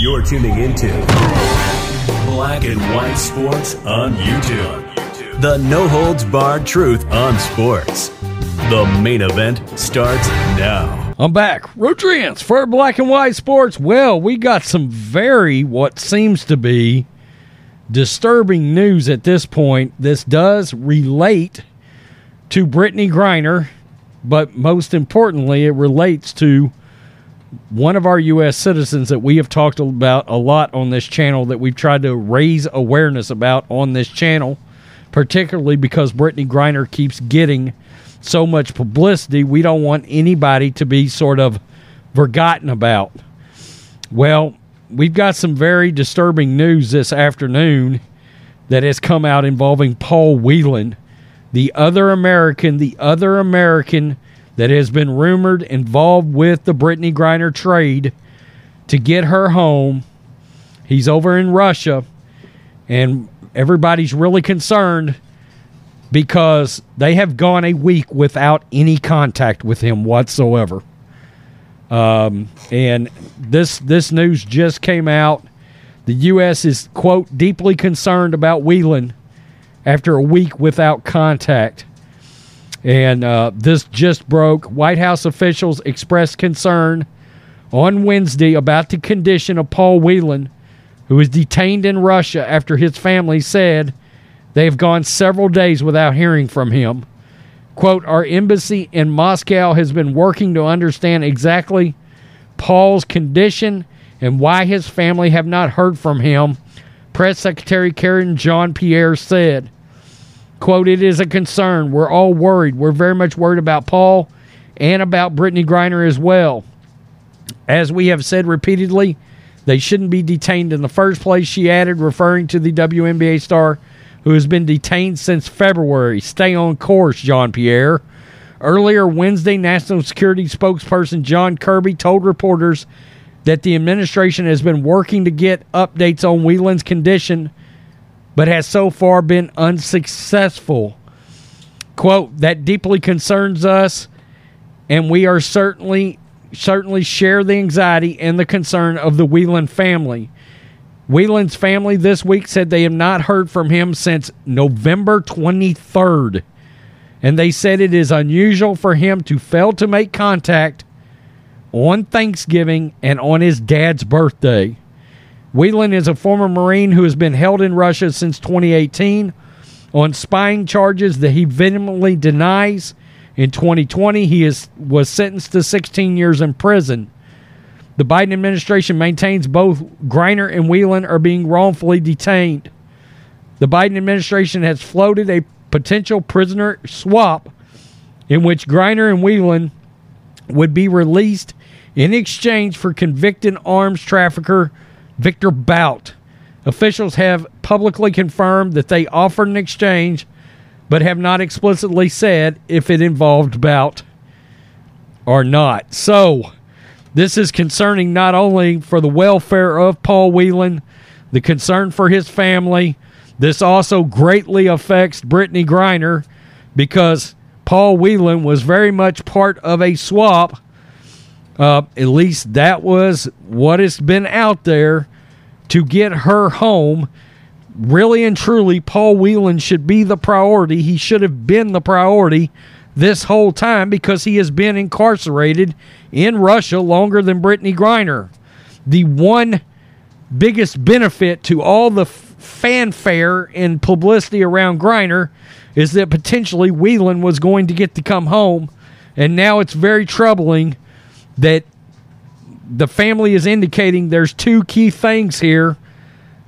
You're tuning into Black and White Sports on YouTube. The no holds barred truth on sports. The main event starts now. I'm back. Rodriguez for Black and White Sports. Well, we got some very, what seems to be, disturbing news at this point. This does relate to Brittney Griner, but most importantly, it relates to one of our U.S. citizens that we have talked about a lot on this channel that we've tried to raise awareness about on this channel, particularly because Brittney Griner keeps getting so much publicity. We don't want anybody to be sort of forgotten about. Well, we've got some very disturbing news this afternoon that has come out involving Paul Whelan, the other American, the other American that has been rumored involved with the Brittney Griner trade to get her home. He's over in Russia, and everybody's really concerned because they have gone a week without any contact with him whatsoever. Um, and this this news just came out. The U.S. is quote deeply concerned about Whelan after a week without contact. And uh, this just broke. White House officials expressed concern on Wednesday about the condition of Paul Whelan, who was detained in Russia after his family said they have gone several days without hearing from him. Quote, our embassy in Moscow has been working to understand exactly Paul's condition and why his family have not heard from him, Press Secretary Karen Jean Pierre said. Quote, it is a concern. We're all worried. We're very much worried about Paul and about Brittney Griner as well. As we have said repeatedly, they shouldn't be detained in the first place, she added, referring to the WNBA star who has been detained since February. Stay on course, Jean Pierre. Earlier Wednesday, National Security spokesperson John Kirby told reporters that the administration has been working to get updates on Whelan's condition but has so far been unsuccessful. Quote, that deeply concerns us, and we are certainly certainly share the anxiety and the concern of the Whelan family. Whelan's family this week said they have not heard from him since November 23rd. And they said it is unusual for him to fail to make contact on Thanksgiving and on his dad's birthday. Whelan is a former Marine who has been held in Russia since 2018 on spying charges that he vehemently denies. In 2020, he is, was sentenced to 16 years in prison. The Biden administration maintains both Griner and Whelan are being wrongfully detained. The Biden administration has floated a potential prisoner swap in which Griner and Whelan would be released in exchange for convicted arms trafficker Victor Bout. Officials have publicly confirmed that they offered an exchange, but have not explicitly said if it involved Bout or not. So, this is concerning not only for the welfare of Paul Whelan, the concern for his family. This also greatly affects Brittney Griner because Paul Whelan was very much part of a swap uh, at least that was what has been out there to get her home. Really and truly, Paul Whelan should be the priority. He should have been the priority this whole time because he has been incarcerated in Russia longer than Brittney Griner. The one biggest benefit to all the fanfare and publicity around Griner is that potentially Whelan was going to get to come home, and now it's very troubling that the family is indicating there's two key things here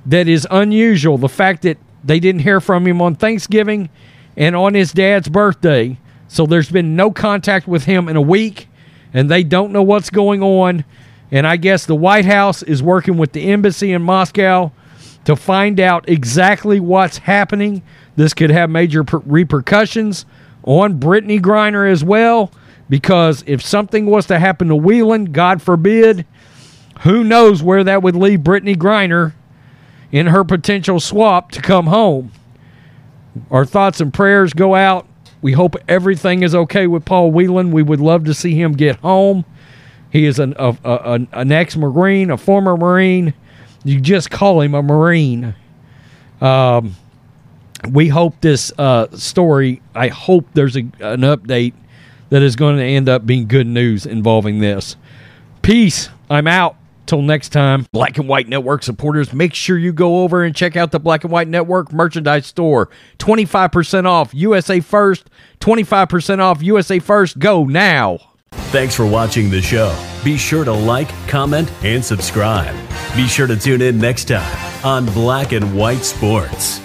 that is unusual. The fact that they didn't hear from him on Thanksgiving and on his dad's birthday. So there's been no contact with him in a week, and they don't know what's going on. And I guess the White House is working with the embassy in Moscow to find out exactly what's happening. This could have major per- repercussions on Brittney Griner as well because if something was to happen to Whelan, God forbid, who knows where that would leave Brittney Griner in her potential swap to come home. Our thoughts and prayers go out. We hope everything is okay with Paul Whelan. We would love to see him get home. He is an, a, a, an ex Marine, a former Marine, You just call him a Marine. Um, we hope this uh, story, I hope there's a, an update that is going to end up being good news involving this. Peace. I'm out. Till next time, Black and White Network supporters, make sure you go over and check out the Black and White Network merchandise store. 25% off USA First, 25% off USA First. Go now. Thanks for watching the show. Be sure to like, comment, and subscribe. Be sure to tune in next time on Black and White Sports.